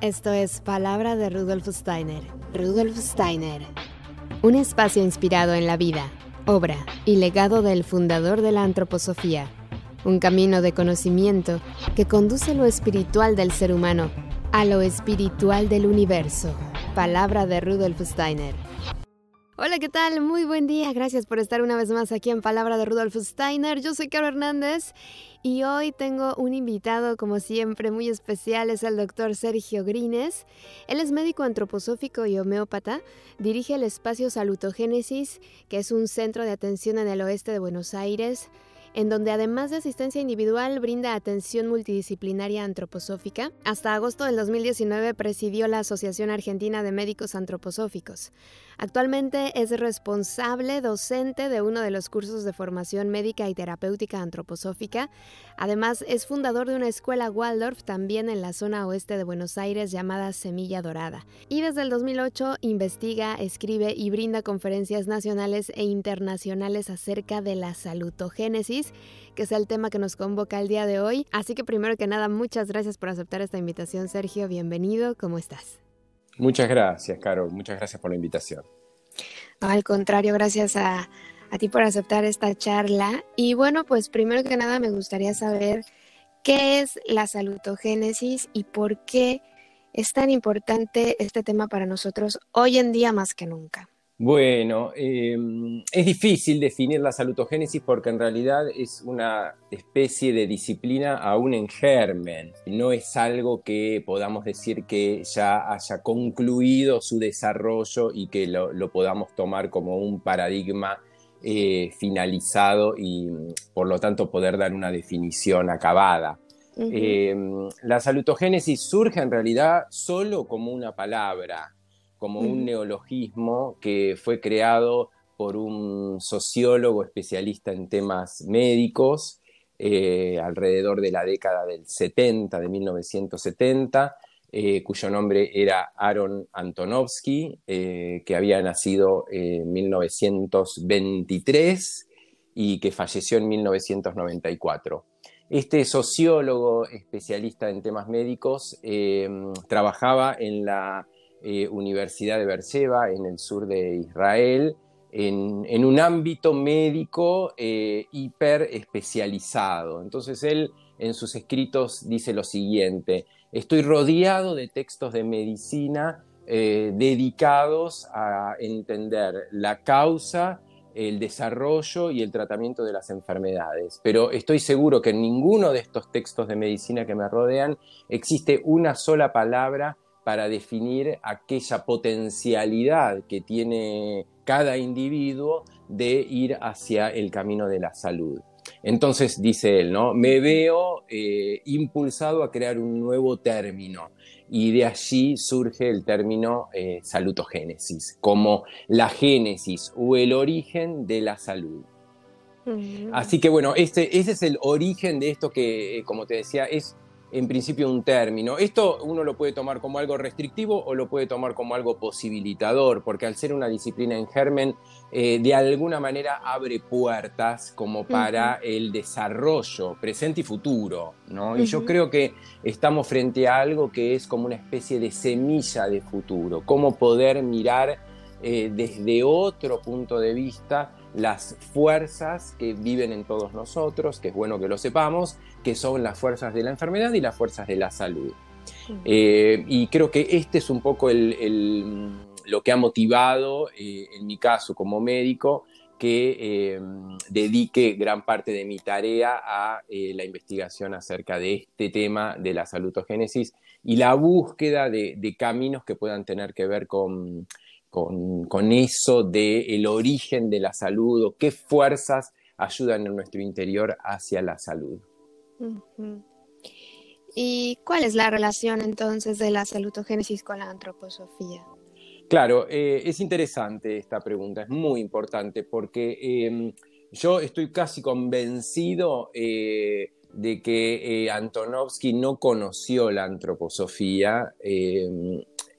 Esto es Palabra de Rudolf Steiner. Rudolf Steiner. Un espacio inspirado en la vida, obra y legado del fundador de la antroposofía. Un camino de conocimiento que conduce lo espiritual del ser humano a lo espiritual del universo. Palabra de Rudolf Steiner. Hola, ¿qué tal? Muy buen día. Gracias por estar una vez más aquí en Palabra de Rudolf Steiner. Yo soy Caro Hernández y hoy tengo un invitado, como siempre, muy especial. Es el doctor Sergio Grines. Él es médico antroposófico y homeópata. Dirige el espacio Salutogénesis, que es un centro de atención en el oeste de Buenos Aires en donde además de asistencia individual brinda atención multidisciplinaria antroposófica. Hasta agosto del 2019 presidió la Asociación Argentina de Médicos Antroposóficos. Actualmente es responsable docente de uno de los cursos de formación médica y terapéutica antroposófica. Además, es fundador de una escuela Waldorf también en la zona oeste de Buenos Aires llamada Semilla Dorada. Y desde el 2008 investiga, escribe y brinda conferencias nacionales e internacionales acerca de la salutogénesis, que es el tema que nos convoca el día de hoy. Así que primero que nada, muchas gracias por aceptar esta invitación, Sergio. Bienvenido. ¿Cómo estás? Muchas gracias, Carol. Muchas gracias por la invitación. Al contrario, gracias a, a ti por aceptar esta charla. Y bueno, pues primero que nada me gustaría saber qué es la salutogénesis y por qué es tan importante este tema para nosotros hoy en día más que nunca. Bueno, em, es difícil definir la salutogénesis porque en realidad es una especie de disciplina aún en germen. No es algo que podamos decir que ya haya concluido su desarrollo y que lo, podamos tomar como un paradigma eh, finalizado y por lo tanto poder dar una definición acabada. Em, la salutogénesis surge en realidad solo como una palabra como un neologismo que fue creado por un sociólogo especialista en temas médicos eh, alrededor de la década del 70, de 1970, eh, cuyo nombre era Aaron Antonovsky, eh, que había nacido en 1923 y que falleció en 1994. Este sociólogo especialista en temas médicos trabajaba en la eh, Universidad de Beersheba en el sur de Israel, en, un ámbito médico eh, hiper especializado. Entonces él en sus escritos dice lo siguiente, estoy rodeado de textos de medicina eh, dedicados a entender la causa, el desarrollo y el tratamiento de las enfermedades. Pero estoy seguro que en ninguno de estos textos de medicina que me rodean existe una sola palabra para definir aquella potencialidad que tiene cada individuo de ir hacia el camino de la salud. Entonces dice él, ¿no? Me veo eh, impulsado a crear un nuevo término y de allí surge el término eh, salutogénesis, como la génesis o el origen de la salud. Así que bueno, este, ese es el origen de esto que, eh, como te decía, es en principio un término. Esto uno lo puede tomar como algo restrictivo o lo puede tomar como algo posibilitador, porque al ser una disciplina en germen, eh, de alguna manera abre puertas como para el desarrollo presente y futuro, ¿no? Y yo creo que estamos frente a algo que es como una especie de semilla de futuro, cómo poder mirar eh, desde otro punto de vista las fuerzas que viven en todos nosotros, que es bueno que lo sepamos, que son las fuerzas de la enfermedad y las fuerzas de la salud. Eh, y creo que este es un poco lo que ha motivado, eh, en mi caso como médico, que eh, dedique gran parte de mi tarea a la investigación acerca de este tema de la salutogénesis y la búsqueda de caminos que puedan tener que ver con con, eso del el origen de la salud o qué fuerzas ayudan en nuestro interior hacia la salud. ¿Y cuál es la relación entonces de la salutogénesis con la antroposofía? Claro, eh, es interesante esta pregunta, es muy importante porque em, yo estoy casi convencido eh, de que eh, Antonovsky no conoció la antroposofía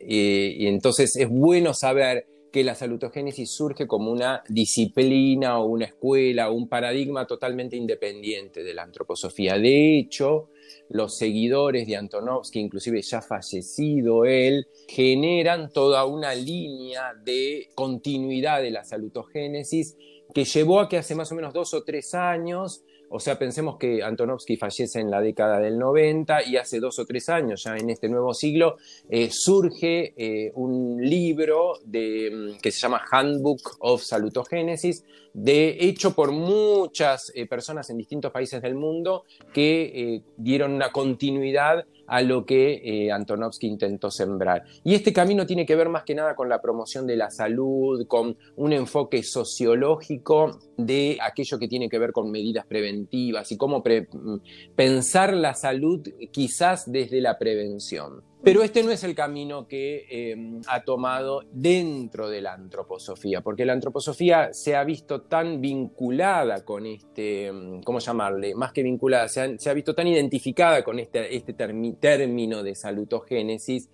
em, y entonces es bueno saber que la salutogénesis surge como una disciplina o una escuela o un paradigma totalmente independiente de la antroposofía. De hecho, los seguidores de Antonovsky, inclusive ya fallecido él, generan toda una línea de continuidad de la salutogénesis que llevó a que hace más o menos dos o tres años o sea, pensemos que Antonovsky fallece en la década del 90 y hace dos o tres años, ya en este nuevo siglo, eh, surge eh, un libro de, mm, que se llama Handbook of Salutogenesis, de, hecho por muchas eh, personas en distintos países del mundo que dieron una continuidad a lo que eh, Antonovsky intentó sembrar. Y este camino tiene que ver más que nada con la promoción de la salud, con un enfoque sociológico de aquello que tiene que ver con medidas preventivas y cómo mm, pensar la salud quizás desde la prevención. Pero este no es el camino que em, ha tomado dentro de la antroposofía, porque la antroposofía se ha visto tan vinculada con este, em, ¿cómo llamarle? Más que vinculada, se ha, visto tan identificada con este, este término de salutogénesis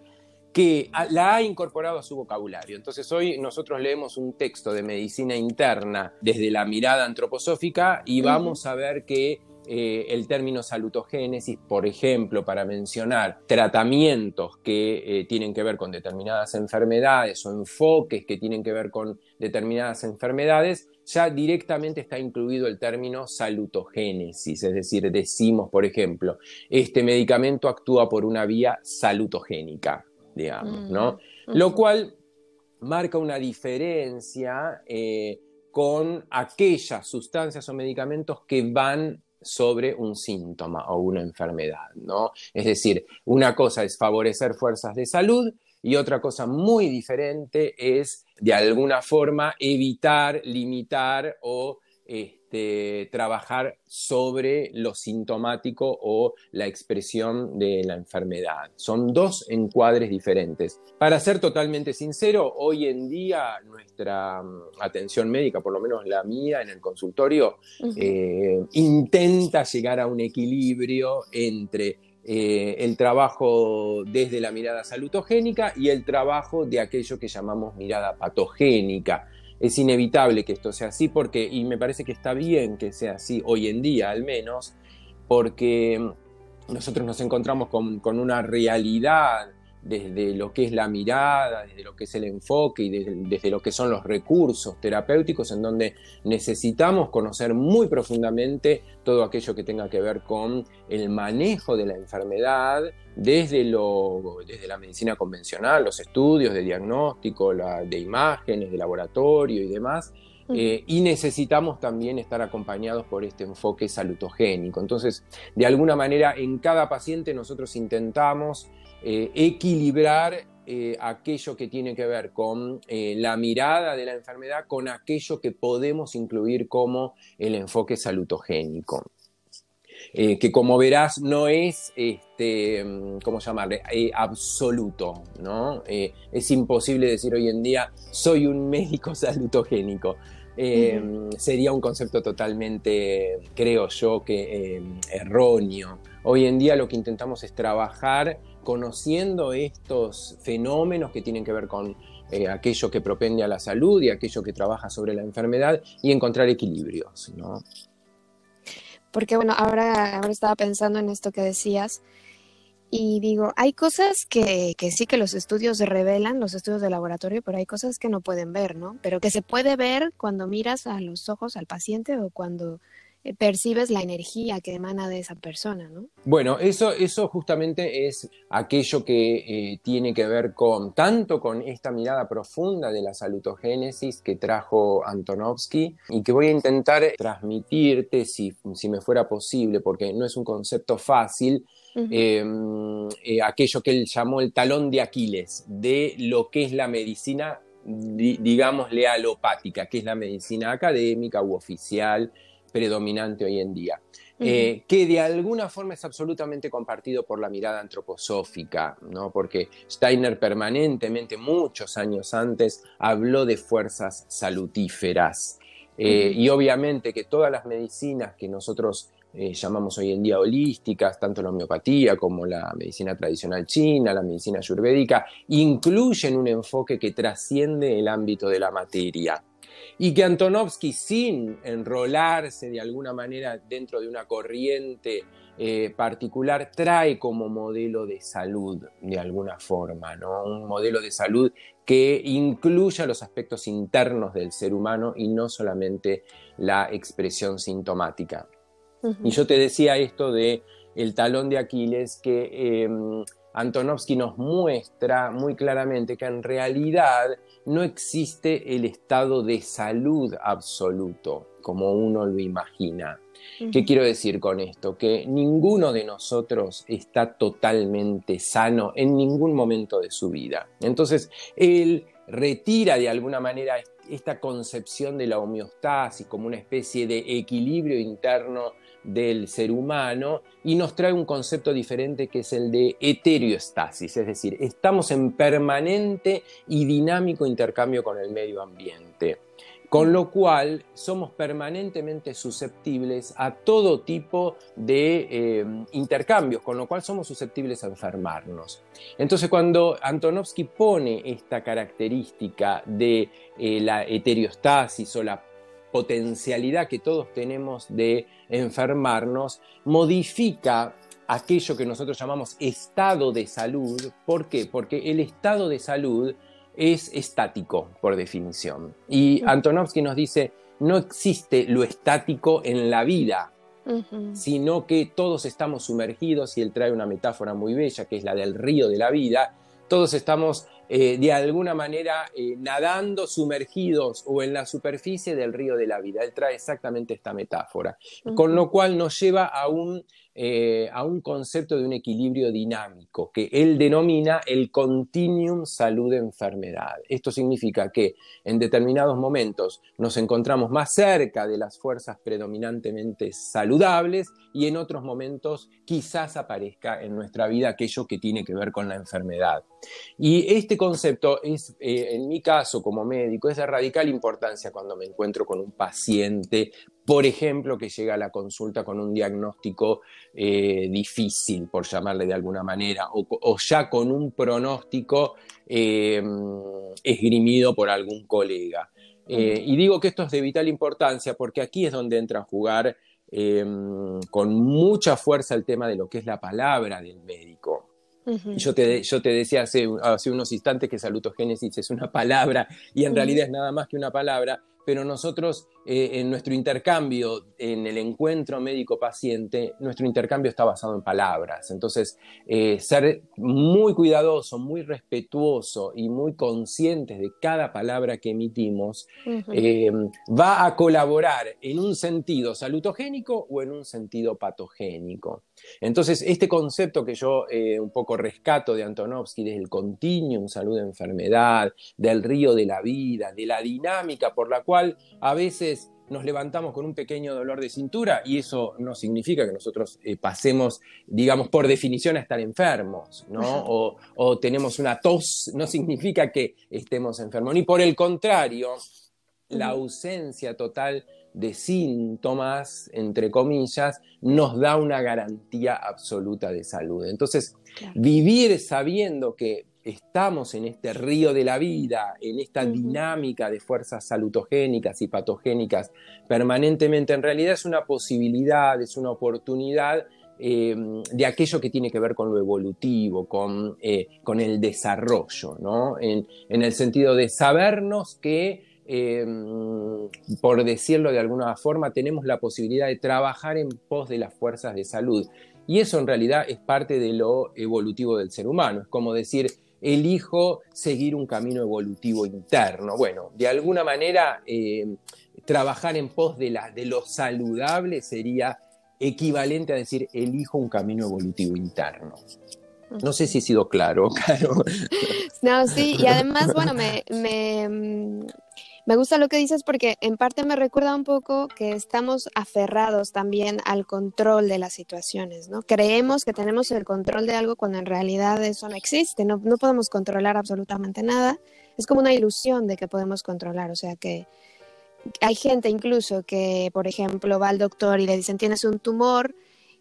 que la ha incorporado a su vocabulario. Entonces hoy nosotros leemos un texto de medicina interna desde la mirada antroposófica y vamos a ver que eh, el término salutogénesis, por ejemplo, para mencionar tratamientos que eh, tienen que ver con determinadas enfermedades o enfoques que tienen que ver con determinadas enfermedades, ya directamente está incluido el término salutogénesis, es decir, decimos, por ejemplo, este medicamento actúa por una vía salutogénica, digamos, ¿no? Mm, Lo cual marca una diferencia eh, con aquellas sustancias o medicamentos que van sobre un síntoma o una enfermedad, ¿no? Es decir, una cosa es favorecer fuerzas de salud y otra cosa muy diferente es, de alguna forma, evitar, limitar o este, trabajar sobre lo sintomático o la expresión de la enfermedad. Son dos encuadres diferentes. Para ser totalmente sincero, hoy en día nuestra mm, atención médica, por lo menos la mía en el consultorio, eh, intenta llegar a un equilibrio entre eh, el trabajo desde la mirada salutogénica y el trabajo de aquello que llamamos mirada patogénica es inevitable que esto sea así porque, y me parece que está bien que sea así hoy en día al menos, porque nosotros nos encontramos con, con una realidad desde lo que es la mirada, desde lo que es el enfoque y desde, lo que son los recursos terapéuticos, en donde necesitamos conocer muy profundamente todo aquello que tenga que ver con el manejo de la enfermedad, desde, lo, desde la medicina convencional, los estudios de diagnóstico, de imágenes, de laboratorio y demás, eh, y necesitamos también estar acompañados por este enfoque salutogénico. Entonces, de alguna manera, en cada paciente nosotros intentamos eh, equilibrar eh, aquello que tiene que ver con la mirada de la enfermedad con aquello que podemos incluir como el enfoque salutogénico. que como verás no es, este, mm, ¿cómo llamarle?, absoluto, ¿no? es imposible decir hoy en día, soy un médico salutogénico. Sería un concepto totalmente, creo yo, que erróneo. Hoy en día lo que intentamos es trabajar conociendo estos fenómenos que tienen que ver con eh, aquello que propende a la salud y aquello que trabaja sobre la enfermedad y encontrar equilibrios, ¿no? Porque bueno, ahora, ahora estaba pensando en esto que decías y digo, hay cosas que, que sí que los estudios revelan, los estudios de laboratorio, pero hay cosas que no pueden ver, ¿no? Pero que se puede ver cuando miras a los ojos al paciente o cuando eh, percibes la energía que emana de esa persona, ¿no? Bueno, eso, eso justamente es aquello que eh, tiene que ver con tanto con esta mirada profunda de la salutogénesis que trajo Antonovsky y que voy a intentar transmitirte si, si me fuera posible, porque no es un concepto fácil, em, eh, aquello que él llamó el talón de Aquiles de lo que es la medicina, digámosle alopática, que es la medicina académica u oficial, predominante hoy en día. Eh, que de alguna forma es absolutamente compartido por la mirada antroposófica, ¿no? porque Steiner permanentemente, muchos años antes, habló de fuerzas salutíferas. Eh, y obviamente que todas las medicinas que nosotros eh, llamamos hoy en día holísticas, tanto la homeopatía como la medicina tradicional china, la medicina ayurvédica, incluyen un enfoque que trasciende el ámbito de la materia. Y que Antonovsky, sin enrolarse de alguna manera dentro de una corriente eh, particular, trae como modelo de salud de alguna forma, ¿no? Un modelo de salud que incluya los aspectos internos del ser humano y no solamente la expresión sintomática. Y yo te decía esto de el talón de Aquiles que em, Antonovsky nos muestra muy claramente que en realidad no existe el estado de salud absoluto como uno lo imagina. ¿Qué quiero decir con esto? Que ninguno de nosotros está totalmente sano en ningún momento de su vida. Entonces, él retira de alguna manera esta concepción de la homeostasis como una especie de equilibrio interno del ser humano y nos trae un concepto diferente que es el de heteroestasis, es decir, estamos en permanente y dinámico intercambio con el medio ambiente con lo cual somos permanentemente susceptibles a todo tipo de eh, intercambios, con lo cual somos susceptibles a enfermarnos. Entonces cuando Antonovsky pone esta característica de eh, la heterostasis o la potencialidad que todos tenemos de enfermarnos, modifica aquello que nosotros llamamos estado de salud. ¿Por qué? Porque el estado de salud es estático, por definición. Y Antonovsky nos dice, no existe lo estático en la vida, sino que todos estamos sumergidos, y él trae una metáfora muy bella, que es la del río de la vida, todos estamos eh, de alguna manera eh, nadando sumergidos o en la superficie del río de la vida. Él trae exactamente esta metáfora, con lo cual nos lleva a un eh, a un concepto de un equilibrio dinámico que él denomina el continuum salud-enfermedad. Esto significa que en determinados momentos nos encontramos más cerca de las fuerzas predominantemente saludables y en otros momentos quizás aparezca en nuestra vida aquello que tiene que ver con la enfermedad. Y este concepto es, eh, en mi caso como médico, es de radical importancia cuando me encuentro con un paciente por ejemplo, que llega a la consulta con un diagnóstico eh, difícil, por llamarle de alguna manera, o, ya con un pronóstico eh, esgrimido por algún colega. Y digo que esto es de vital importancia porque aquí es donde entra a jugar con mucha fuerza el tema de lo que es la palabra del médico. Yo, te, yo te decía hace, hace unos instantes que salutogénesis es una palabra y en realidad es nada más que una palabra, pero nosotros eh, en nuestro intercambio, en el encuentro médico-paciente, nuestro intercambio está basado en palabras. Entonces, eh, ser muy cuidadoso, muy respetuoso y muy conscientes de cada palabra que emitimos eh, va a colaborar en un sentido salutogénico o en un sentido patogénico. Entonces, este concepto que yo un poco rescato de Antonovsky, desde el continuum salud-enfermedad, del río de la vida, de la dinámica por la cual a veces nos levantamos con un pequeño dolor de cintura y eso no significa que nosotros eh, pasemos, digamos, por definición a estar enfermos, ¿no? O, tenemos una tos, no significa que estemos enfermos, ni por el contrario, la ausencia total de síntomas, entre comillas, nos da una garantía absoluta de salud. Entonces, vivir sabiendo que estamos en este río de la vida, en esta dinámica de fuerzas salutogénicas y patogénicas permanentemente, en realidad es una posibilidad, es una oportunidad em, de aquello que tiene que ver con lo evolutivo, con, eh, con el desarrollo, ¿no? en, el sentido de sabernos que, em, por decirlo de alguna forma, tenemos la posibilidad de trabajar en pos de las fuerzas de salud. Y eso en realidad es parte de lo evolutivo del ser humano. Es como decir, elijo seguir un camino evolutivo interno. Bueno, de alguna manera, eh, trabajar en pos de, la, de lo saludable sería equivalente a decir, elijo un camino evolutivo interno. No sé si he sido claro, claro. No, sí, y además, bueno, me, me gusta lo que dices porque en parte me recuerda un poco que estamos aferrados también al control de las situaciones, ¿no? Creemos que tenemos el control de algo cuando en realidad eso no existe, no, no podemos controlar absolutamente nada. Es como una ilusión de que podemos controlar, o sea que hay gente incluso que, por ejemplo, va al doctor y le dicen tienes un tumor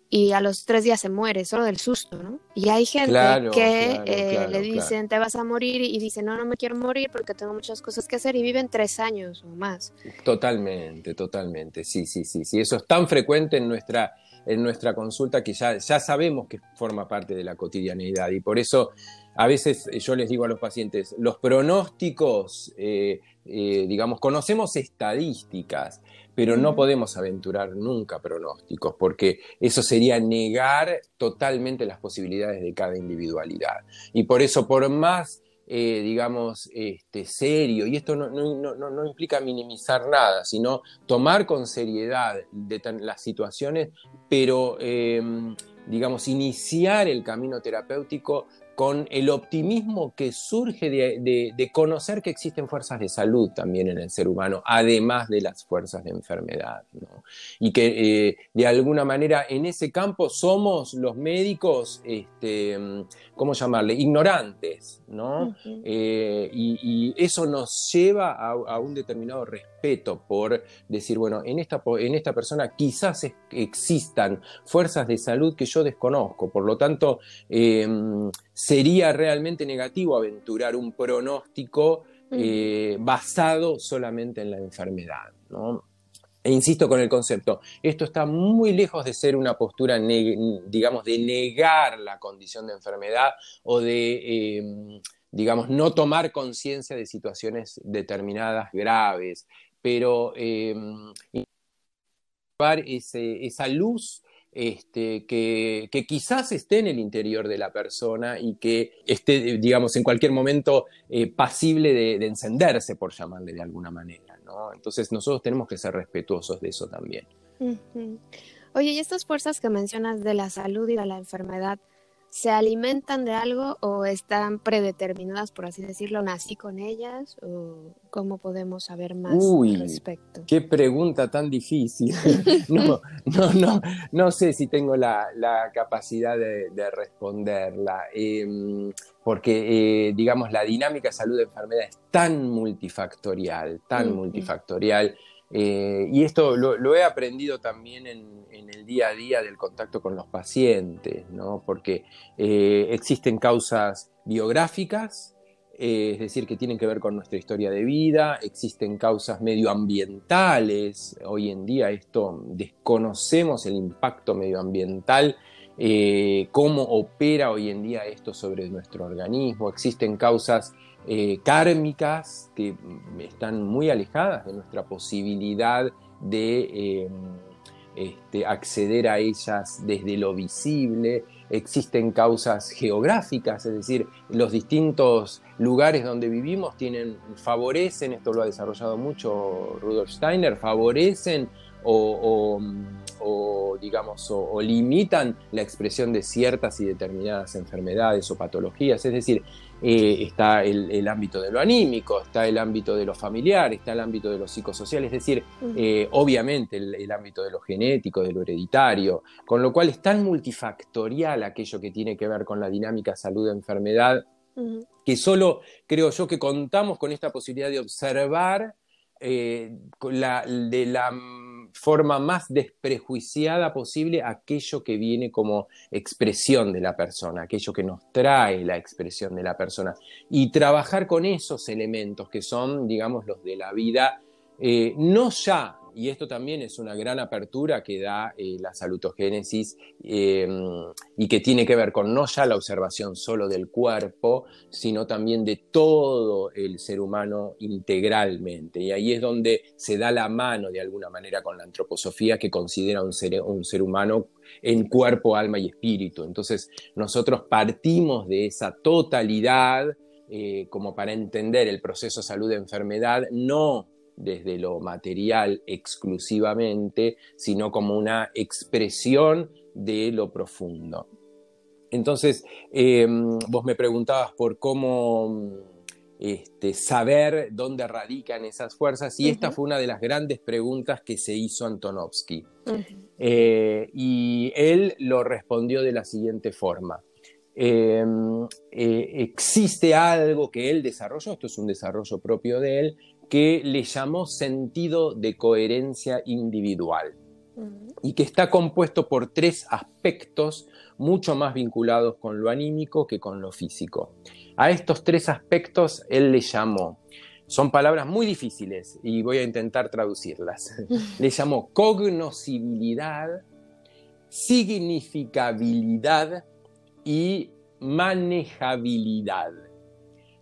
y a los tres días se muere, solo del susto, ¿no? Y hay gente que eh, le dicen te vas a morir y dice no, no me quiero morir porque tengo muchas cosas que hacer y viven tres años o más. Totalmente, totalmente, sí, sí, sí, sí, eso es tan frecuente en nuestra en nuestra consulta que ya, ya sabemos que forma parte de la cotidianeidad y por eso a veces yo les digo a los pacientes, los pronósticos, eh, eh, digamos, conocemos estadísticas, pero no podemos aventurar nunca pronósticos, porque eso sería negar totalmente las posibilidades de cada individualidad. Y por eso, por más, eh, digamos, este, serio, y esto no, implica minimizar nada, sino tomar con seriedad las situaciones, pero, em, digamos, iniciar el camino terapéutico con el optimismo que surge de, conocer que existen fuerzas de salud también en el ser humano, además de las fuerzas de enfermedad. Y que eh, de alguna manera en ese campo somos los médicos, este, ¿cómo llamarle? Ignorantes, ¿no? Eh, y, eso nos lleva a, un determinado respeto por decir, bueno, en esta, en esta persona quizás existan fuerzas de salud que yo desconozco, por lo tanto, em, sería realmente negativo aventurar un pronóstico eh, basado solamente en la enfermedad. E insisto con el concepto, esto está muy lejos de ser una postura, digamos, de negar la condición de enfermedad o de, em, digamos, no tomar conciencia de situaciones determinadas graves, pero eh, esa luz este, que, quizás esté en el interior de la persona y que esté, digamos, en cualquier momento eh, pasible de, encenderse, por llamarle de alguna manera. ¿no? Entonces nosotros tenemos que ser respetuosos de eso también. Oye, y estas fuerzas que mencionas de la salud y de la enfermedad, ¿Se alimentan de algo o están predeterminadas, por así decirlo? ¿Nací con ellas? ¿O cómo podemos saber más al respecto? Qué pregunta tan difícil. no, no, no, no sé si tengo la, capacidad de, responderla. Em, porque, eh, digamos, la dinámica salud-enfermedad es tan multifactorial, tan multifactorial eh, y esto lo, he aprendido también en, el día a día del contacto con los pacientes, porque eh, existen causas biográficas, eh, es decir, que tienen que ver con nuestra historia de vida, existen causas medioambientales, hoy en día esto desconocemos el impacto medioambiental, cómo opera hoy en día esto sobre nuestro organismo, existen causas eh, kármicas que están muy alejadas de nuestra posibilidad de eh, este, acceder a ellas desde lo visible. Existen causas geográficas, es decir, los distintos lugares donde vivimos tienen, favorecen, esto lo ha desarrollado mucho Rudolf Steiner, favorecen o, digamos, o, limitan la expresión de ciertas y determinadas enfermedades o patologías. Es decir, eh, está el, ámbito de lo anímico, está el ámbito de lo familiar, está el ámbito de lo psicosocial, es decir, eh, obviamente el, ámbito de lo genético, de lo hereditario, con lo cual es tan multifactorial aquello que tiene que ver con la dinámica salud-enfermedad, que solo creo yo que contamos con esta posibilidad de observar eh, de la forma más desprejuiciada posible aquello que viene como expresión de la persona, aquello que nos trae la expresión de la persona, y trabajar con esos elementos que son, digamos, los de la vida, eh, no ya y esto también es una gran apertura que da eh, la salutogénesis eh, y que tiene que ver con no ya la observación solo del cuerpo, sino también de todo el ser humano integralmente. Y ahí es donde se da la mano de alguna manera con la antroposofía que considera un ser, un ser humano en cuerpo, alma y espíritu. Entonces nosotros partimos de esa totalidad eh, como para entender el proceso salud-enfermedad, no desde lo material exclusivamente, sino como una expresión de lo profundo. Entonces, em, vos me preguntabas por cómo este, saber dónde radican esas fuerzas, y esta fue una de las grandes preguntas que se hizo Antonovsky. Eh, y él lo respondió de la siguiente forma. Em, eh, existe algo que él desarrolló, esto es un desarrollo propio de él, que le llamó sentido de coherencia individual y que está compuesto por tres aspectos mucho más vinculados con lo anímico que con lo físico. A estos tres aspectos él le llamó, son palabras muy difíciles y voy a intentar traducirlas, le llamó cognoscibilidad, significabilidad y manejabilidad.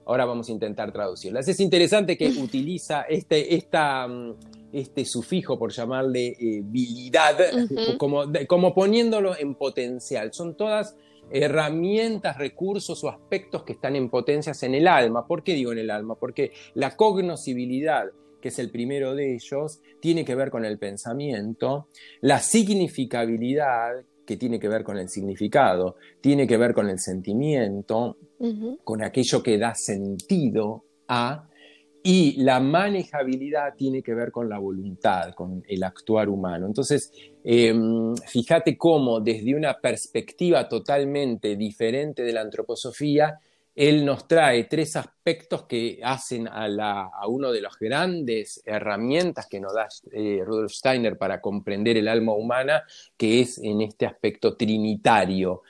Ahora vamos a intentar traducirlas. Es interesante que utiliza este, esta, mm, este sufijo, por llamarle eh, habilidad, como, como poniéndolo en potencial. Son todas herramientas, recursos o aspectos que están en potencias en el alma. ¿Por qué digo en el alma? Porque la cognoscibilidad, que es el primero de ellos, tiene que ver con el pensamiento, la significabilidad, que tiene que ver con el significado, tiene que ver con el sentimiento, con aquello que da sentido a, y la manejabilidad tiene que ver con la voluntad, con el actuar humano. Entonces, em, fíjate cómo desde una perspectiva totalmente diferente de la antroposofía, él nos trae tres aspectos que hacen a, la, a uno de las grandes herramientas que nos da eh, Rudolf Steiner para comprender el alma humana, que es en este aspecto trinitario,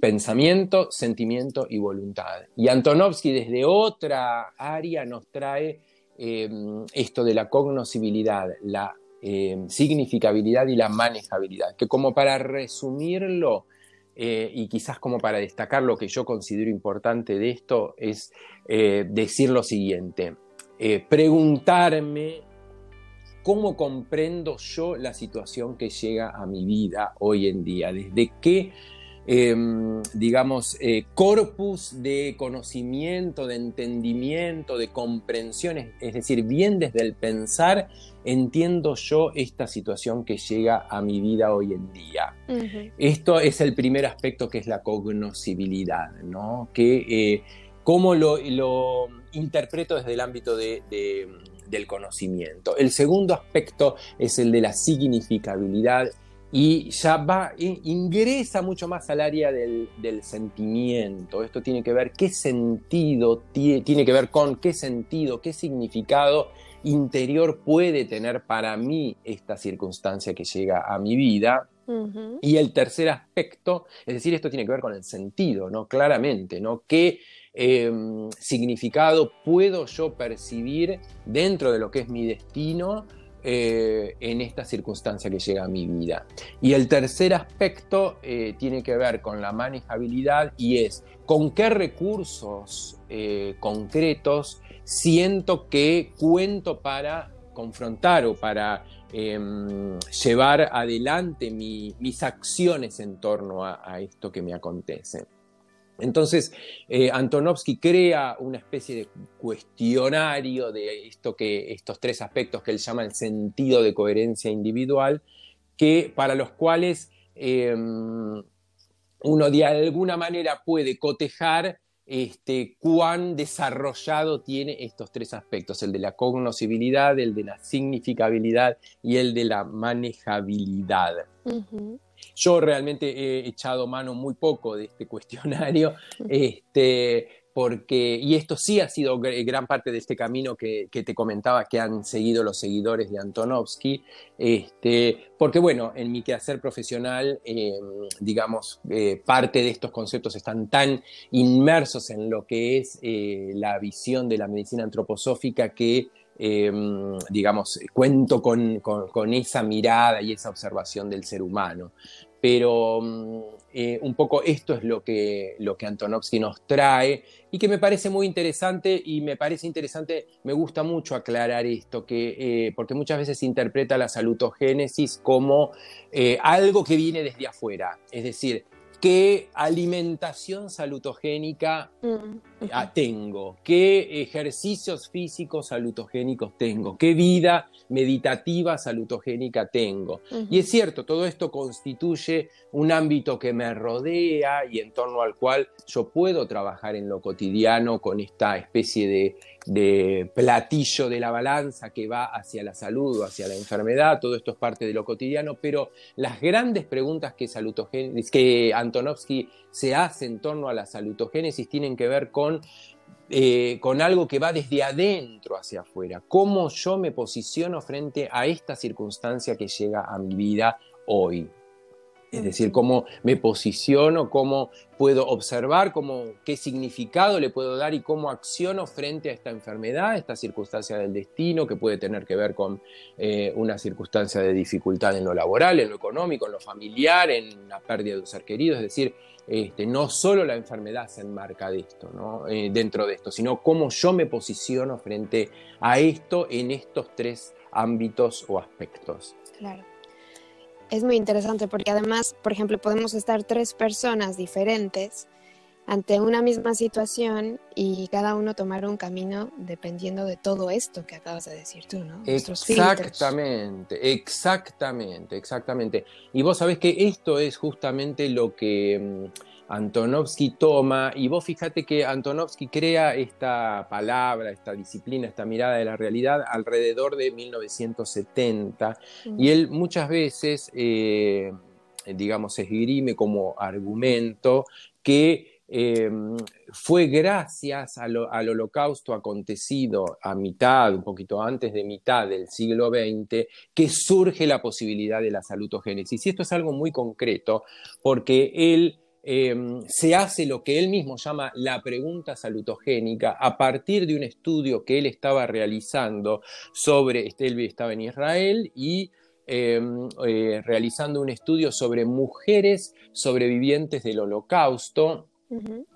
pensamiento, sentimiento y voluntad. Y Antonovsky desde otra área nos trae em, esto de la cognoscibilidad, la em, significabilidad y la manejabilidad, que como para resumirlo, eh, y quizás como para destacar lo que yo considero importante de esto es eh, decir lo siguiente, eh, preguntarme cómo comprendo yo la situación que llega a mi vida hoy en día, desde qué Em, digamos, corpus de conocimiento, de entendimiento, de comprensión, es decir, bien desde el pensar, entiendo yo esta situación que llega a mi vida hoy en día. Esto es el primer aspecto que es la cognoscibilidad, ¿no? Que eh, cómo lo, interpreto desde el ámbito del conocimiento. El segundo aspecto es el de la significabilidad y ya va, ingresa mucho más al área del, sentimiento. Esto tiene que ver qué sentido, tiene, que ver con qué sentido, qué significado interior puede tener para mí esta circunstancia que llega a mi vida. Y el tercer aspecto, es decir, esto tiene que ver con el sentido, ¿no? Claramente, ¿no? ¿Qué em, significado puedo yo percibir dentro de lo que es mi destino? Eh, en esta circunstancia que llega a mi vida. Y el tercer aspecto eh, tiene que ver con la manejabilidad y es con qué recursos eh, concretos siento que cuento para confrontar o para em, llevar adelante mis acciones en torno a esto que me acontece. Entonces, eh, Antonovsky crea una especie de cuestionario de esto que, estos tres aspectos que él llama el sentido de coherencia individual, que, para los cuales em, uno de alguna manera puede cotejar este, cuán desarrollado tiene estos tres aspectos, el de la cognoscibilidad, el de la significabilidad y el de la manejabilidad. Yo realmente he echado mano muy poco de este cuestionario, este, porque, y esto sí ha sido gran parte de este camino que, te comentaba que han seguido los seguidores de Antonovsky, este, porque bueno, en mi quehacer profesional, em, digamos, eh, parte de estos conceptos están tan inmersos en lo que es eh, la visión de la medicina antroposófica que Em, digamos, cuento con, esa mirada y esa observación del ser humano. Pero mm, eh, un poco esto es lo que, lo que Antonovsky nos trae y que me parece muy interesante y me parece interesante, me gusta mucho aclarar esto, que, eh, porque muchas veces se interpreta la salutogénesis como eh, algo que viene desde afuera, es decir, qué alimentación salutogénica mm, tengo, qué ejercicios físicos salutogénicos tengo, qué vida meditativa salutogénica tengo. Y es cierto, todo esto constituye un ámbito que me rodea y en torno al cual yo puedo trabajar en lo cotidiano con esta especie de de platillo de la balanza que va hacia la salud o hacia la enfermedad, todo esto es parte de lo cotidiano, pero las grandes preguntas que, que Antonovsky se hace en torno a la salutogénesis tienen que ver con eh, con algo que va desde adentro hacia afuera. ¿Cómo yo me posiciono frente a esta circunstancia que llega a mi vida hoy? Es decir, cómo me posiciono, cómo puedo observar, cómo, qué significado le puedo dar y cómo acciono frente a esta enfermedad, esta circunstancia del destino que puede tener que ver con eh, una circunstancia de dificultad en lo laboral, en lo económico, en lo familiar, en la pérdida de un ser querido. Es decir, este, no solo la enfermedad se enmarca de esto, ¿no? Eh, dentro de esto, sino cómo yo me posiciono frente a esto en estos tres ámbitos o aspectos. Claro es muy interesante porque además, por ejemplo, podemos estar tres personas diferentes ante una misma situación y cada uno tomar un camino dependiendo de todo esto que acabas de decir tú, ¿no? exactamente, exactamente, exactamente. Y vos sabés que esto es justamente lo que mm, Antonovsky toma, y vos fíjate que Antonovsky crea esta palabra, esta disciplina, esta mirada de la realidad alrededor de 1970, y él muchas veces, eh, digamos, esgrime como argumento que em, fue gracias al, holocausto acontecido a mitad, un poquito antes de mitad del siglo XX, que surge la posibilidad de la salutogénesis. Y esto es algo muy concreto, porque él Em, se hace lo que él mismo llama la pregunta salutogénica a partir de un estudio que él estaba realizando sobre, él estaba en Israel y em, eh, realizando un estudio sobre mujeres sobrevivientes del holocausto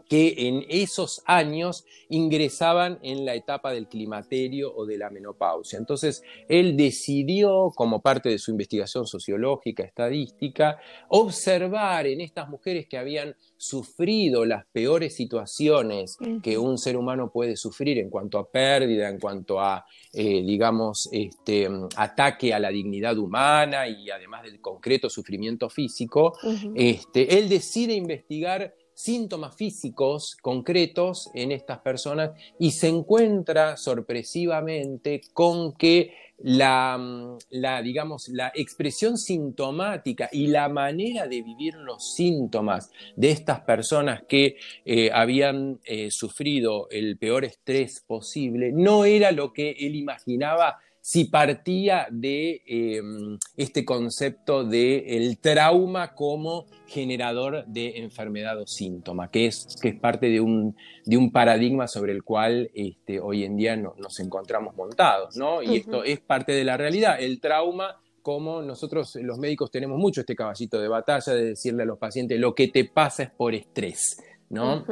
que en esos años ingresaban en la etapa del climaterio o de la menopausia. Entonces, él decidió, como parte de su investigación sociológica, estadística, observar en estas mujeres que habían sufrido las peores situaciones que un ser humano puede sufrir en cuanto a pérdida, en cuanto a, eh, digamos, este, ataque a la dignidad humana y además del concreto sufrimiento físico, este, él decide investigar síntomas físicos concretos en estas personas y se encuentra sorpresivamente con que la, mm, la, digamos, la expresión sintomática y la manera de vivir los síntomas de estas personas que eh, habían eh, sufrido el peor estrés posible no era lo que él imaginaba si partía de em, este concepto del el trauma como generador de enfermedad o síntoma, que es, que es parte de un, de un paradigma sobre el cual este, hoy en día nos encontramos montados, ¿no? Y esto es parte de la realidad. El trauma como nosotros los médicos tenemos mucho este caballito de batalla de decirle a los pacientes lo que te pasa es por estrés. ¿No?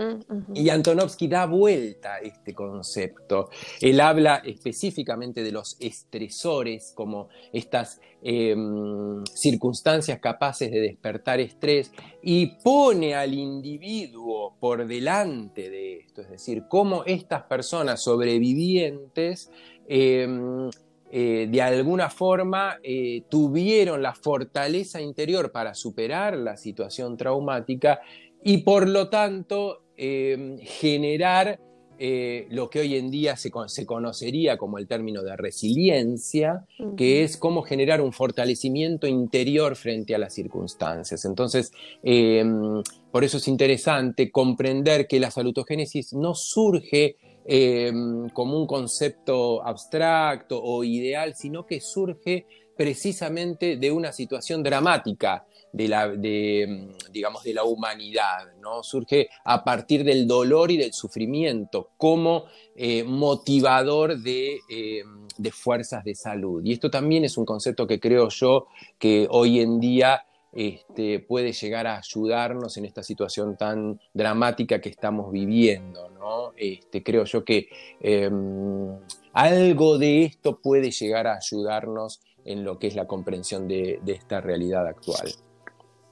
Y Antonovsky da vuelta a este concepto. Él habla específicamente de los estresores como estas em, circunstancias capaces de despertar estrés y pone al individuo por delante de esto, es decir, cómo estas personas sobrevivientes em, eh, de alguna forma eh, tuvieron la fortaleza interior para superar la situación traumática y por lo tanto em, generar eh, lo que hoy en día se, conocería como el término de resiliencia, que es cómo generar un fortalecimiento interior frente a las circunstancias. Entonces, em, por eso es interesante comprender que la salutogénesis no surge em, como un concepto abstracto o ideal, sino que surge precisamente de una situación dramática de la, de, digamos, de la humanidad, ¿no? Surge a partir del dolor y del sufrimiento como eh, motivador de, eh, de, fuerzas de salud. Y esto también es un concepto que creo yo que hoy en día este, puede llegar a ayudarnos en esta situación tan dramática que estamos viviendo, ¿no? Este, creo yo que em, algo de esto puede llegar a ayudarnos en lo que es la comprensión de esta realidad actual.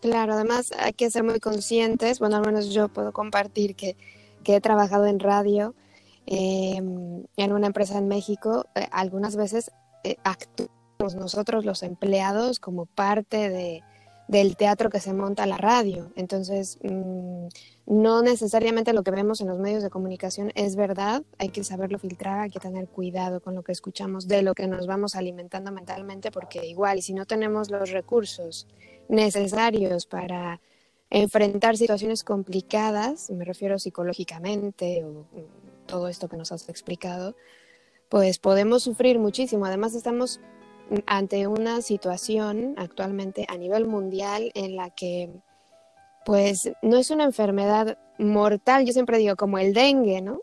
Claro, además hay que ser muy conscientes, bueno, al menos yo puedo compartir que, he trabajado en radio em, en una empresa en México, eh, algunas veces eh, actuamos nosotros los empleados como parte de, del teatro que se monta la radio. Entonces, mm, no necesariamente lo que vemos en los medios de comunicación es verdad, hay que saberlo filtrar, hay que tener cuidado con lo que escuchamos, de lo que nos vamos alimentando mentalmente, porque igual, si no tenemos los recursos, necesarios para enfrentar situaciones complicadas, me refiero psicológicamente o todo esto que nos has explicado, pues podemos sufrir muchísimo. Además, estamos ante una situación actualmente a nivel mundial en la que pues no es una enfermedad mortal, yo siempre digo como el dengue, ¿no?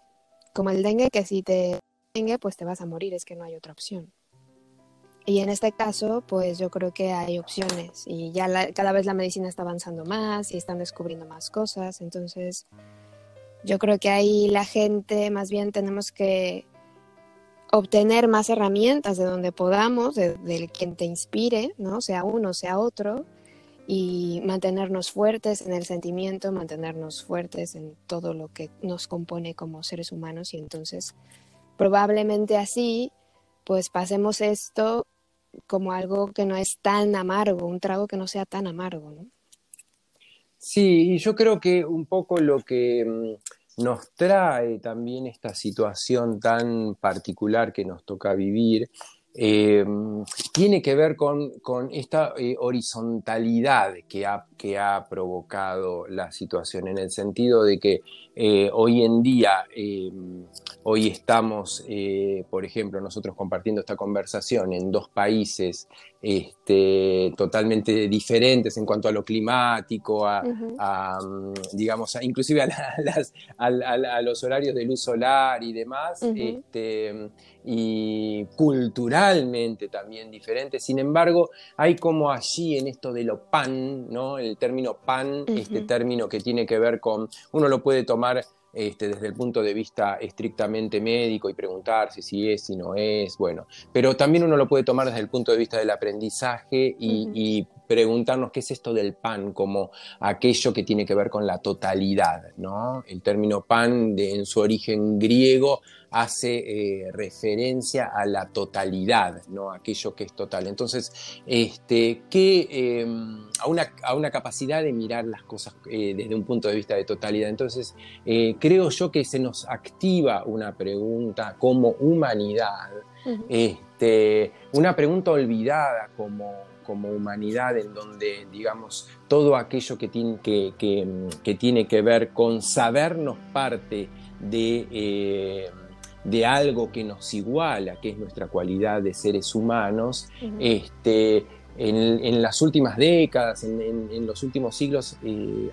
Como el dengue que si te dengue pues te vas a morir, es que no hay otra opción. Y en este caso, pues yo creo que hay opciones y ya cada vez la medicina está avanzando más y están descubriendo más cosas. Entonces, yo creo que ahí la gente más bien tenemos que obtener más herramientas de donde podamos, de, quien te inspire, ¿no? Sea uno, sea otro, y mantenernos fuertes en el sentimiento, mantenernos fuertes en todo lo que nos compone como seres humanos y entonces probablemente así pues pasemos esto como algo que no es tan amargo, un trago que no sea tan amargo, ¿no? Sí, y yo creo que un poco lo que mm, nos trae también esta situación tan particular que nos toca vivir eh, tiene que ver con, esta eh, horizontalidad que ha, que ha, provocado la situación, en el sentido de que eh, hoy en día, hoy estamos, por ejemplo, nosotros compartiendo esta conversación en dos países este, totalmente diferentes en cuanto a lo climático, a, mm, digamos, inclusive a, los horarios de luz solar y demás, este, y culturalmente también diferentes. Sin embargo, hay como allí en esto de lo pan, ¿no? El término pan, este término que tiene que ver con, uno lo puede tomar este, desde el punto de vista estrictamente médico y preguntarse si es, si no es, bueno, pero también uno lo puede tomar desde el punto de vista del aprendizaje y, preguntarnos qué es esto del pan como aquello que tiene que ver con la totalidad, ¿no? El término pan de, en su origen griego hace eh, referencia a la totalidad, ¿no? aquello que es total. Entonces, este, em, a, una, a, una, capacidad de mirar las cosas eh, desde un punto de vista de totalidad. Entonces, eh, creo yo que se nos activa una pregunta como humanidad, este, una pregunta olvidada como, como humanidad en donde, digamos, todo aquello que tiene que, que tiene que ver con sabernos parte de de algo que nos iguala, que es nuestra cualidad de seres humanos, este, en, las últimas décadas, en, los últimos siglos, eh,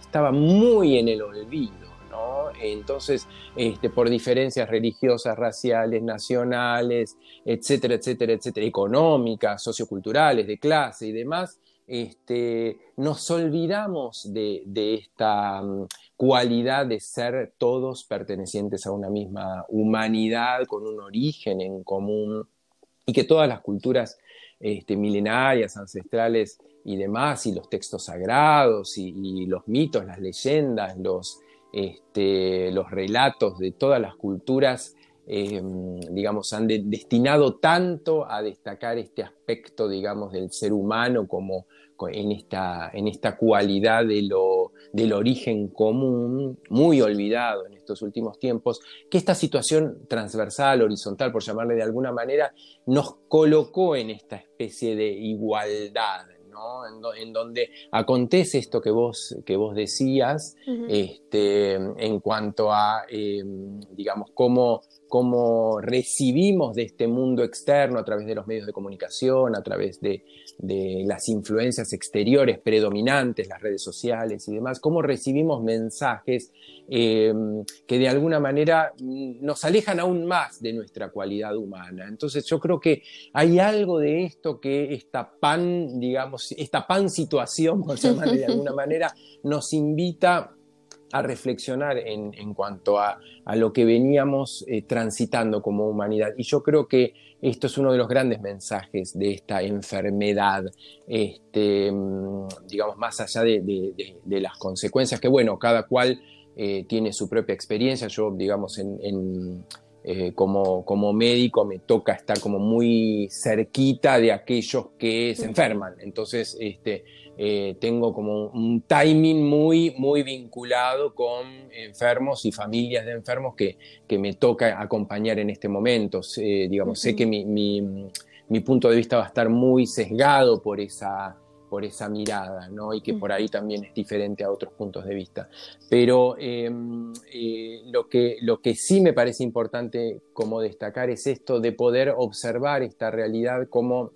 estaba muy en el olvido. ¿no? Entonces, este, por diferencias religiosas, raciales, nacionales, etcétera, etcétera, etcétera, económicas, socioculturales, de clase y demás, este, nos olvidamos de, esta mm, cualidad de ser todos pertenecientes a una misma humanidad, con un origen en común, y que todas las culturas este, milenarias, ancestrales y demás, y los textos sagrados, y, los mitos, las leyendas, los, este, los relatos de todas las culturas, em, digamos, han destinado tanto a destacar este aspecto, digamos, del ser humano como en esta, en esta cualidad de lo, del origen común, muy olvidado en estos últimos tiempos, que esta situación transversal, horizontal, por llamarle de alguna manera, nos colocó en esta especie de igualdad, en, donde acontece esto que vos, que vos decías, este, en cuanto a, em, digamos, cómo, cómo recibimos de este mundo externo a través de los medios de comunicación, a través de, de las influencias exteriores predominantes, las redes sociales y demás, cómo recibimos mensajes em, que de alguna manera nos alejan aún más de nuestra cualidad humana. Entonces yo creo que hay algo de esto que esta pan, digamos, esta pan situación, por llamarle de alguna manera, nos invita a reflexionar en, cuanto a, lo que veníamos eh, transitando como humanidad. Y yo creo que esto es uno de los grandes mensajes de esta enfermedad, este, mm, digamos, más allá de, las consecuencias, que bueno, cada cual eh, tiene su propia experiencia. Yo, digamos, en, eh, como, como, médico me toca estar como muy cerquita de aquellos que se enferman. Entonces, este, eh, tengo como un timing muy, muy vinculado con enfermos y familias de enfermos que, que me toca acompañar en este momento. digamos, sé que mi, mi, mi, punto de vista va a estar muy sesgado por esa, por esa mirada, ¿no? Y que por ahí también es diferente a otros puntos de vista. Pero em, eh, lo, que, lo que sí me parece importante como destacar es esto de poder observar esta realidad como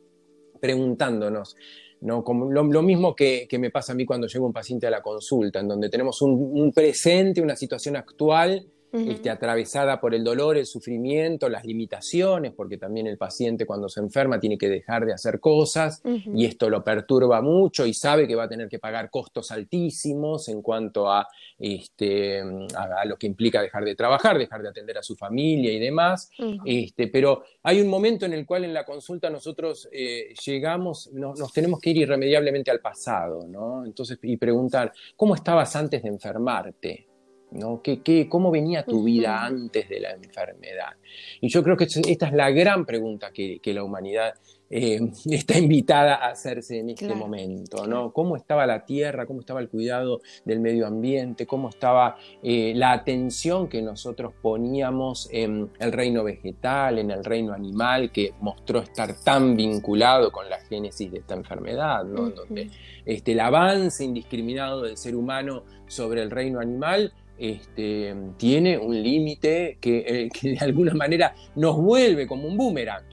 preguntándonos. ¿No? Como lo, mismo que, me pasa a mí cuando llego un paciente a la consulta, en donde tenemos un presente, una situación actual este, atravesada por el dolor, el sufrimiento, las limitaciones, porque también el paciente cuando se enferma tiene que dejar de hacer cosas y esto lo perturba mucho y sabe que va a tener que pagar costos altísimos en cuanto a, este, a, lo que implica dejar de trabajar, dejar de atender a su familia y demás. este, pero hay un momento en el cual en la consulta nosotros eh, llegamos, nos tenemos que ir irremediablemente al pasado, ¿no? Entonces, y preguntar, ¿cómo estabas antes de enfermarte? ¿No? ¿Qué, cómo venía tu vida antes de la enfermedad? Y yo creo que esta es la gran pregunta que, la humanidad eh, está invitada a hacerse en este momento, ¿no? ¿Cómo estaba la tierra? ¿Cómo estaba el cuidado del medio ambiente? ¿Cómo estaba eh, la atención que nosotros poníamos en el reino vegetal, en el reino animal, que mostró estar tan vinculado con la génesis de esta enfermedad, ¿no? Donde este, el avance indiscriminado del ser humano sobre el reino animal este, tiene un límite que, eh, de alguna manera nos vuelve como un boomerang.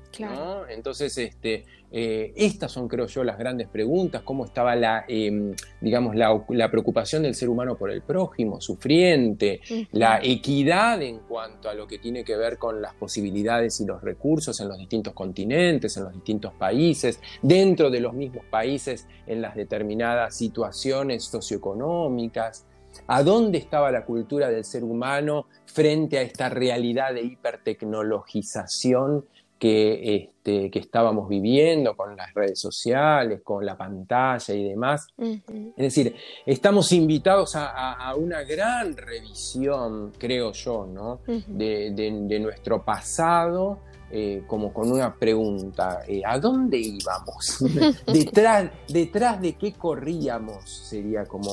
Entonces, este, eh, estas son, creo yo, las grandes preguntas, cómo estaba la, em, digamos, la, preocupación del ser humano por el prójimo, sufriente, la equidad en cuanto a lo que tiene que ver con las posibilidades y los recursos en los distintos continentes, en los distintos países, dentro de los mismos países, en las determinadas situaciones socioeconómicas a dónde estaba la cultura del ser humano frente a esta realidad de hipertecnologización que, este, que estábamos viviendo con las redes sociales, con la pantalla y demás. Es decir, estamos invitados a, una gran revisión, creo yo, ¿no? de, nuestro pasado eh, como con una pregunta, eh, ¿a dónde íbamos? detrás, ¿Detrás de qué corríamos? Sería como,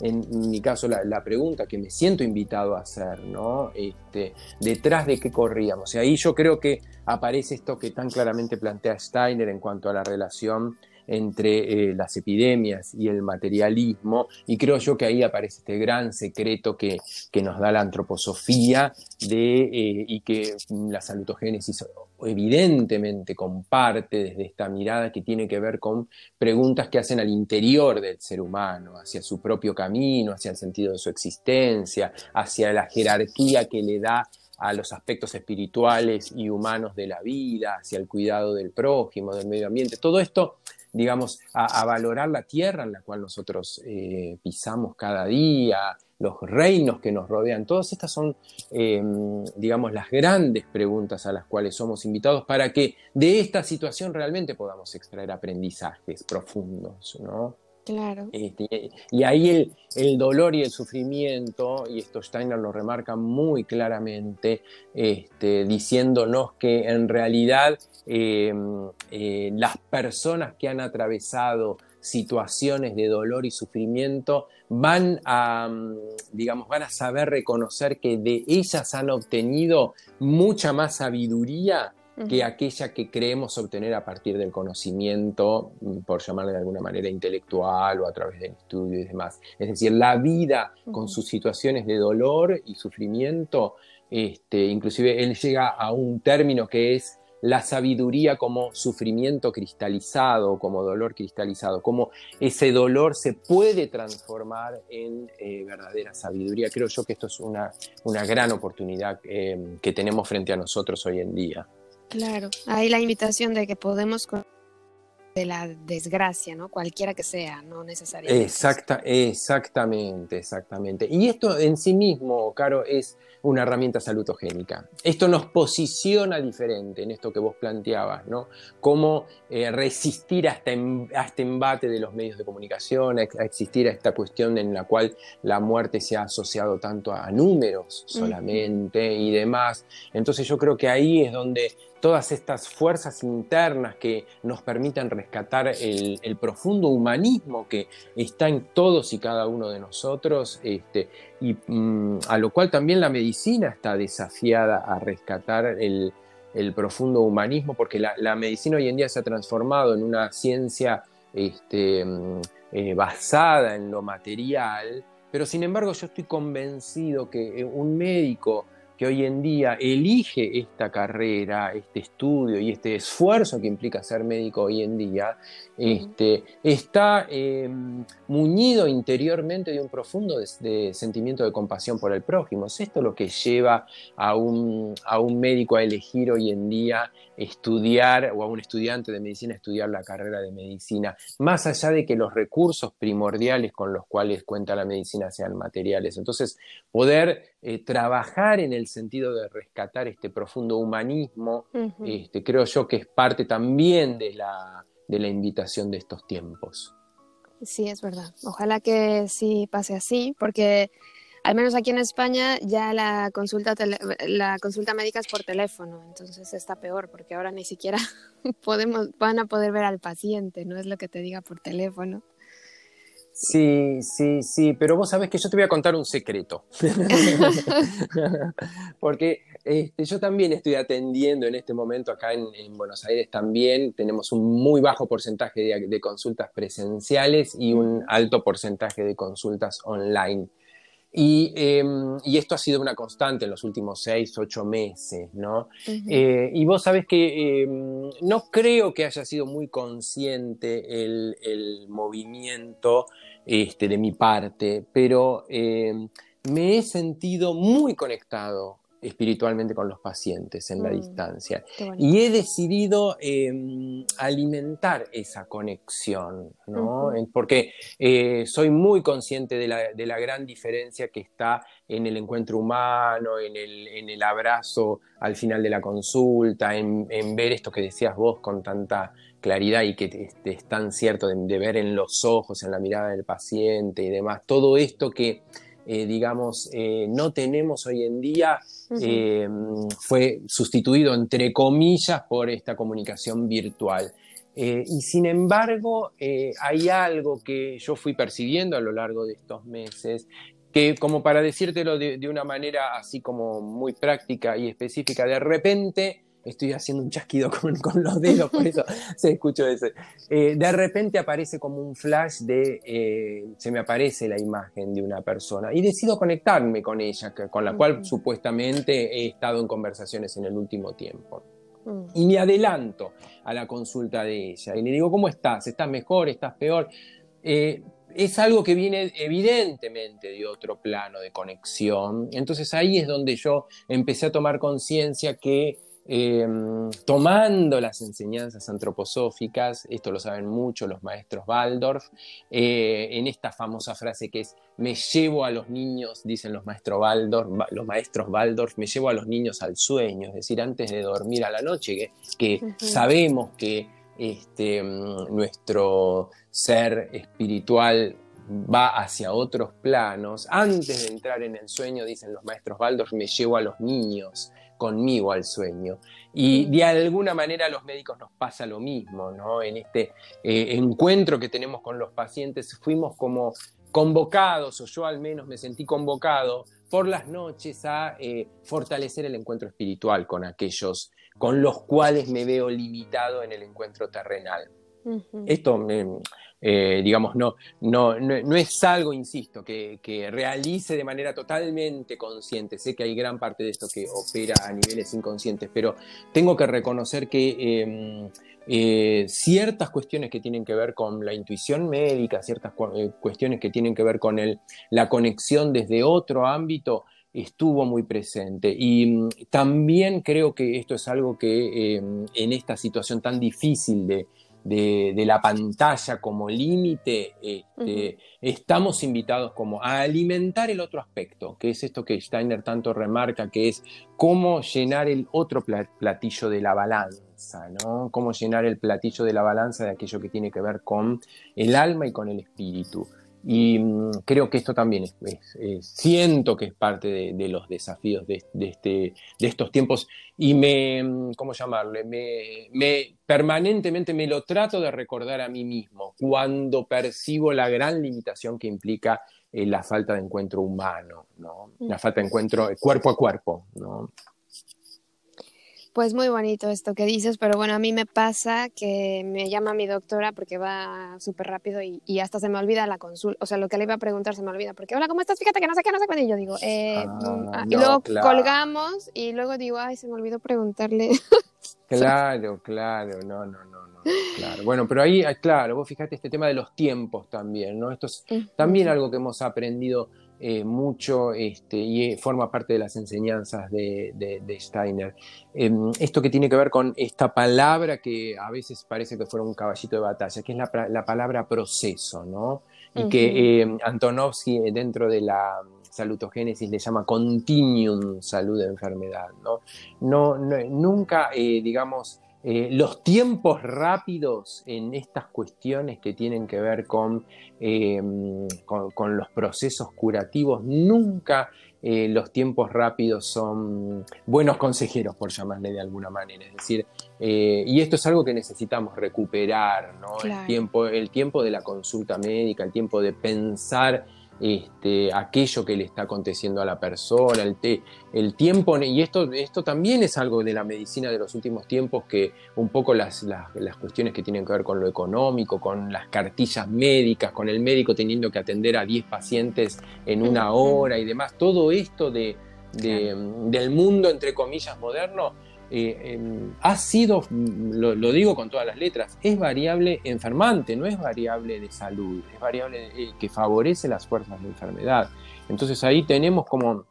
en mi caso, la, pregunta que me siento invitado a hacer, ¿no? Este, ¿Detrás de qué corríamos? Y ahí yo creo que aparece esto que tan claramente plantea Steiner en cuanto a la relación entre eh, las epidemias y el materialismo, y creo yo que ahí aparece este gran secreto que, nos da la antroposofía de, eh, y que la salutogénesis evidentemente comparte desde esta mirada que tiene que ver con preguntas que hacen al interior del ser humano, hacia su propio camino, hacia el sentido de su existencia, hacia la jerarquía que le da a los aspectos espirituales y humanos de la vida, hacia el cuidado del prójimo, del medio ambiente. Todo esto digamos, a, valorar la tierra en la cual nosotros eh, pisamos cada día, los reinos que nos rodean. Todas estas son, em, digamos, las grandes preguntas a las cuales somos invitados para que de esta situación realmente podamos extraer aprendizajes profundos, ¿no? Claro. Este, y ahí el, dolor y el sufrimiento, y esto Steiner lo remarca muy claramente, este, diciéndonos que en realidad em, eh, las personas que han atravesado situaciones de dolor y sufrimiento van a, mm, digamos, van a saber reconocer que de ellas han obtenido mucha más sabiduría que aquella que creemos obtener a partir del conocimiento, mm, por llamarle de alguna manera intelectual o a través del estudio y demás. Es decir, la vida con sus situaciones de dolor y sufrimiento, este, inclusive él llega a un término que es la sabiduría como sufrimiento cristalizado, como dolor cristalizado, como ese dolor se puede transformar en eh, verdadera sabiduría. Creo yo que esto es una, una gran oportunidad eh, que tenemos frente a nosotros hoy en día. Claro, hay la invitación de que podemos de la desgracia, ¿no? Cualquiera que sea, no necesariamente. Exacta, exactamente, exactamente. Y esto en sí mismo, Caro, es una herramienta salutogénica. Esto nos posiciona diferente en esto que vos planteabas, ¿no? Cómo eh, resistir este, a este, embate de los medios de comunicación, a, existir a esta cuestión en la cual la muerte se ha asociado tanto a números solamente y demás. Entonces yo creo que ahí es donde todas estas fuerzas internas que nos permitan rescatar el, profundo humanismo que está en todos y cada uno de nosotros, este, y mm, a lo cual también la medicina está desafiada a rescatar el, profundo humanismo, porque la, medicina hoy en día se ha transformado en una ciencia este, mm, eh, basada en lo material, pero sin embargo yo estoy convencido que eh, un médico que hoy en día elige esta carrera, este estudio y este esfuerzo que implica ser médico hoy en día, este, está em, muñido interiormente de un profundo sentimiento de compasión por el prójimo. Es esto lo que lleva a un, a un médico a elegir hoy en día estudiar o a un estudiante de medicina estudiar la carrera de medicina, más allá de que los recursos primordiales con los cuales cuenta la medicina sean materiales. Entonces, poder eh, trabajar en el sentido de rescatar este profundo humanismo, este, creo yo que es parte también de la, de la invitación de estos tiempos. Sí, es verdad. Ojalá que sí pase así, porque al menos aquí en España ya la consulta, la consulta médica es por teléfono, entonces está peor porque ahora ni siquiera podemos, van a poder ver al paciente, no es lo que te diga por teléfono. Sí, sí, sí, pero vos sabés que yo te voy a contar un secreto. Porque este, yo también estoy atendiendo en este momento acá en, Buenos Aires también. Tenemos un muy bajo porcentaje de consultas presenciales y un alto porcentaje de consultas online. Em, y, esto ha sido una constante en los últimos seis, ocho meses, ¿no? Eh, y vos sabés que em, no creo que haya sido muy consciente el, movimiento este, de mi parte, pero em, me he sentido muy conectado espiritualmente con los pacientes en la mm, distancia. Y he decidido em, alimentar esa conexión, ¿no? Porque eh, soy muy consciente de la, gran diferencia que está en el encuentro humano, en el, abrazo al final de la consulta, en, ver esto que decías vos con tanta claridad y que es tan cierto de ver en los ojos, en la mirada del paciente y demás. Todo esto que eh, digamos, eh, no tenemos hoy en día, eh, fue sustituido, entre comillas, por esta comunicación virtual. y sin embargo, hay algo que yo fui percibiendo a lo largo de estos meses, que como para decírtelo de, de una manera así como muy práctica y específica, de repente estoy haciendo un chasquido con, los dedos, por eso se escuchó ese. Eh, de repente aparece como un flash de, eh, se me aparece la imagen de una persona y decido conectarme con ella, con la cual supuestamente he estado en conversaciones en el último tiempo. Mm. Y me adelanto a la consulta de ella y le digo, ¿cómo estás? ¿Estás mejor? ¿Estás peor? Eh, es algo que viene evidentemente de otro plano de conexión. Entonces ahí es donde yo empecé a tomar conciencia que Em, tomando las enseñanzas antroposóficas, esto lo saben mucho los maestros Waldorf, eh, en esta famosa frase que es me llevo a los niños, dicen los maestros Waldorf, los maestros Waldorf, me llevo a los niños al sueño, es decir, antes de dormir a la noche, que, sabemos que este, mm, nuestro ser espiritual va hacia otros planos, antes de entrar en el sueño, dicen los maestros Waldorf, me llevo a los niños conmigo al sueño. Y de alguna manera a los médicos nos pasa lo mismo, ¿no? En este eh, encuentro que tenemos con los pacientes fuimos como convocados, o yo al menos me sentí convocado por las noches a eh, fortalecer el encuentro espiritual con aquellos con los cuales me veo limitado en el encuentro terrenal. Esto me, eh, digamos, no, no, no, es algo, insisto, que, realice de manera totalmente consciente. Sé que hay gran parte de esto que opera a niveles inconscientes, pero tengo que reconocer que em, eh, ciertas cuestiones que tienen que ver con la intuición médica, ciertas eh, cuestiones que tienen que ver con el, la conexión desde otro ámbito, estuvo muy presente. Y mm, también creo que esto es algo que em, en esta situación tan difícil de, de, la pantalla como límite, este, estamos invitados como a alimentar el otro aspecto, que es esto que Steiner tanto remarca, que es cómo llenar el otro platillo de la balanza, ¿no? Cómo llenar el platillo de la balanza de aquello que tiene que ver con el alma y con el espíritu. Y mm, creo que esto también es, siento que es parte de, los desafíos de, este, de estos tiempos y me, mm, ¿cómo llamarle? Me, permanentemente me lo trato de recordar a mí mismo cuando percibo la gran limitación que implica eh, la falta de encuentro humano, ¿no? Mm. La falta de encuentro cuerpo a cuerpo, ¿no? Pues muy bonito esto que dices, pero bueno, a mí me pasa que me llama mi doctora porque va súper rápido y, hasta se me olvida la consulta, o sea, lo que le iba a preguntar se me olvida, porque hola, ¿cómo estás? Fíjate que no sé qué, no sé qué, y yo digo, eh, ah, mm, ah", y luego colgamos y luego digo, ay, se me olvidó preguntarle. Claro, claro, no, no, no, no, claro. Bueno, pero ahí, claro, vos fíjate este tema de los tiempos también, ¿no? Esto es también algo que hemos aprendido eh, mucho este, y eh, forma parte de las enseñanzas de, Steiner. Em, esto que tiene que ver con esta palabra que a veces parece que fuera un caballito de batalla, que es la, palabra proceso, ¿no? Y que em, Antonovsky eh, dentro de la salutogénesis le llama continuum salud-enfermedad, ¿no? No, nunca, digamos, eh, los tiempos rápidos en estas cuestiones que tienen que ver con, em, con, los procesos curativos, nunca eh, los tiempos rápidos son buenos consejeros, por llamarle de alguna manera. Es decir, eh, y esto es algo que necesitamos recuperar, ¿no? El, tiempo, el tiempo de la consulta médica, el tiempo de pensar este, aquello que le está aconteciendo a la persona, el, el tiempo, y esto, esto también es algo de la medicina de los últimos tiempos, que un poco las, las, cuestiones que tienen que ver con lo económico, con las cartillas médicas, con el médico teniendo que atender a 10 pacientes en una hora y demás, todo esto de, del mundo, entre comillas, moderno, eh, em, ha sido, lo, digo con todas las letras, es variable enfermante, no es variable de salud, es variable eh, que favorece las fuerzas de enfermedad. Entonces ahí tenemos como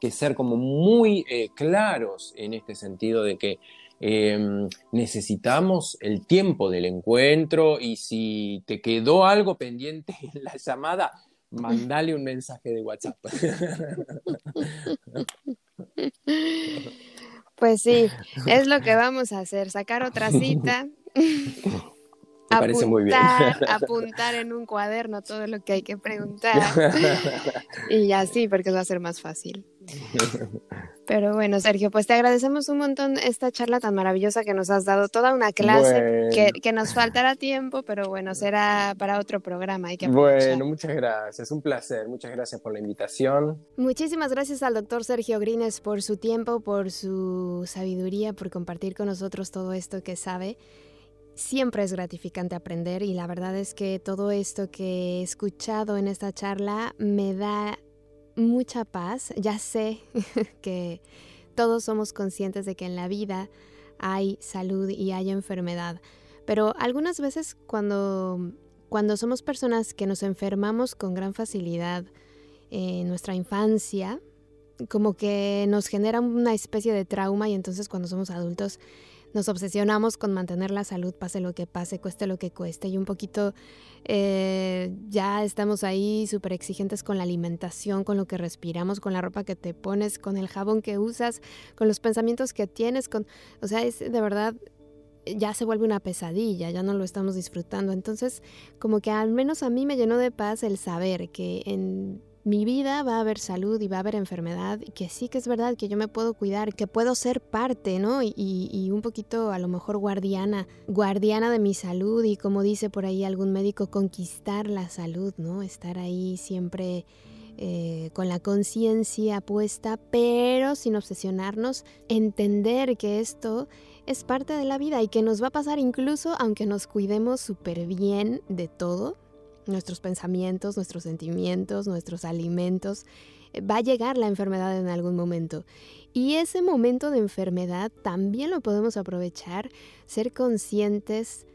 que ser como muy eh, claros en este sentido de que em, necesitamos el tiempo del encuentro y si te quedó algo pendiente en la llamada, mandale un mensaje de WhatsApp. Pues sí, es lo que vamos a hacer, sacar otra cita. apuntar, muy bien. apuntar en un cuaderno todo lo que hay que preguntar. y así, porque va a ser más fácil. Pero bueno, Sergio, pues te agradecemos un montón esta charla tan maravillosa que nos has dado, toda una clase que, nos faltará tiempo, pero bueno, será para otro programa. Hay que bueno, muchas gracias, un placer, muchas gracias por la invitación. Muchísimas gracias al doctor Sergio Grines por su tiempo, por su sabiduría, por compartir con nosotros todo esto que sabe. Siempre es gratificante aprender y la verdad es que todo esto que he escuchado en esta charla me da mucha paz. Ya sé que todos somos conscientes de que en la vida hay salud y hay enfermedad, pero algunas veces cuando, cuando somos personas que nos enfermamos con gran facilidad en nuestra infancia, como que nos genera una especie de trauma y entonces cuando somos adultos nos obsesionamos con mantener la salud, pase lo que pase, cueste lo que cueste, y un poquito eh, ya estamos ahí súper exigentes con la alimentación, con lo que respiramos, con la ropa que te pones, con el jabón que usas, con los pensamientos que tienes, con, o sea, es de verdad ya se vuelve una pesadilla, ya no lo estamos disfrutando. Entonces, como que al menos a mí me llenó de paz el saber que en mi vida va a haber salud y va a haber enfermedad, y que sí que es verdad que yo me puedo cuidar, que puedo ser parte, ¿no? Y, un poquito a lo mejor guardiana, guardiana de mi salud y como dice por ahí algún médico, conquistar la salud, ¿no? Estar ahí siempre eh, con la conciencia puesta, pero sin obsesionarnos, entender que esto es parte de la vida y que nos va a pasar incluso aunque nos cuidemos súper bien de todo nuestros pensamientos, nuestros sentimientos, nuestros alimentos, eh, va a llegar la enfermedad en algún momento. Y ese momento de enfermedad también lo podemos aprovechar, ser conscientes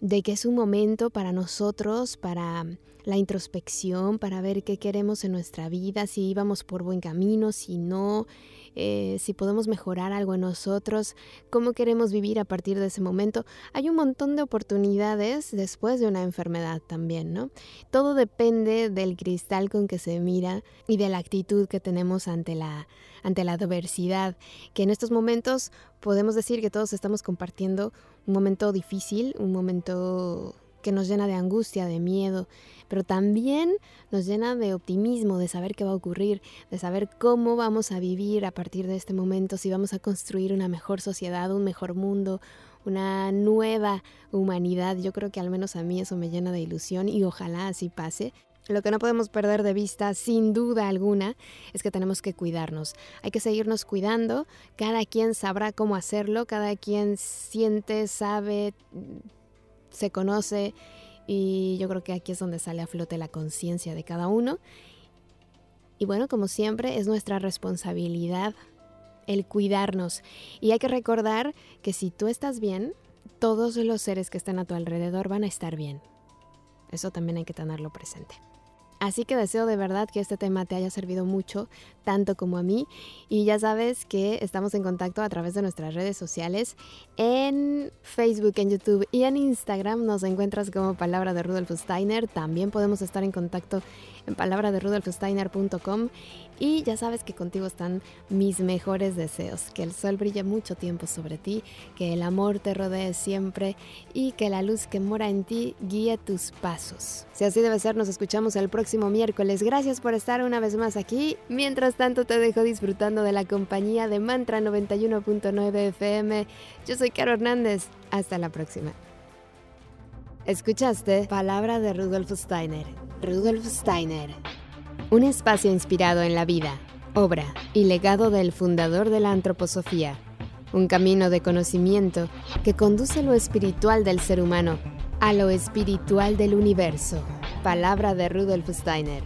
de que es un momento para nosotros, para la introspección, para ver qué queremos en nuestra vida, si íbamos por buen camino, si no, eh, si podemos mejorar algo en nosotros, cómo queremos vivir a partir de ese momento. Hay un montón de oportunidades después de una enfermedad también, ¿no? Todo depende del cristal con que se mira y de la actitud que tenemos ante la, ante la adversidad, que en estos momentos podemos decir que todos estamos compartiendo un momento difícil, un momento que nos llena de angustia, de miedo, pero también nos llena de optimismo, de saber qué va a ocurrir, de saber cómo vamos a vivir a partir de este momento, si vamos a construir una mejor sociedad, un mejor mundo, una nueva humanidad. Yo creo que al menos a mí eso me llena de ilusión y ojalá así pase. Lo que no podemos perder de vista, sin duda alguna, es que tenemos que cuidarnos. Hay que seguirnos cuidando. Cada quien sabrá cómo hacerlo, cada quien siente, sabe, se conoce y yo creo que aquí es donde sale a flote la conciencia de cada uno. Y bueno, como siempre, es nuestra responsabilidad el cuidarnos. Y hay que recordar que si tú estás bien, todos los seres que están a tu alrededor van a estar bien. Eso también hay que tenerlo presente. Así que deseo de verdad que este tema te haya servido mucho, tanto como a mí. Y ya sabes que estamos en contacto a través de nuestras redes sociales. En Facebook, en YouTube y en Instagram nos encuentras como Palabra de Rudolf Steiner. También podemos estar en contacto en palabra de rudolfsteiner.com y ya sabes que contigo están mis mejores deseos, que el sol brille mucho tiempo sobre ti, que el amor te rodee siempre y que la luz que mora en ti guíe tus pasos. Si así debe ser, nos escuchamos el próximo miércoles. Gracias por estar una vez más aquí. Mientras tanto te dejo disfrutando de la compañía de Mantra 91.9 FM. Yo soy Caro Hernández. Hasta la próxima. Escuchaste Palabra de Rudolf Steiner. Rudolf Steiner. Un espacio inspirado en la vida, obra y legado del fundador de la antroposofía. Un camino de conocimiento que conduce lo espiritual del ser humano a lo espiritual del universo. Palabra de Rudolf Steiner.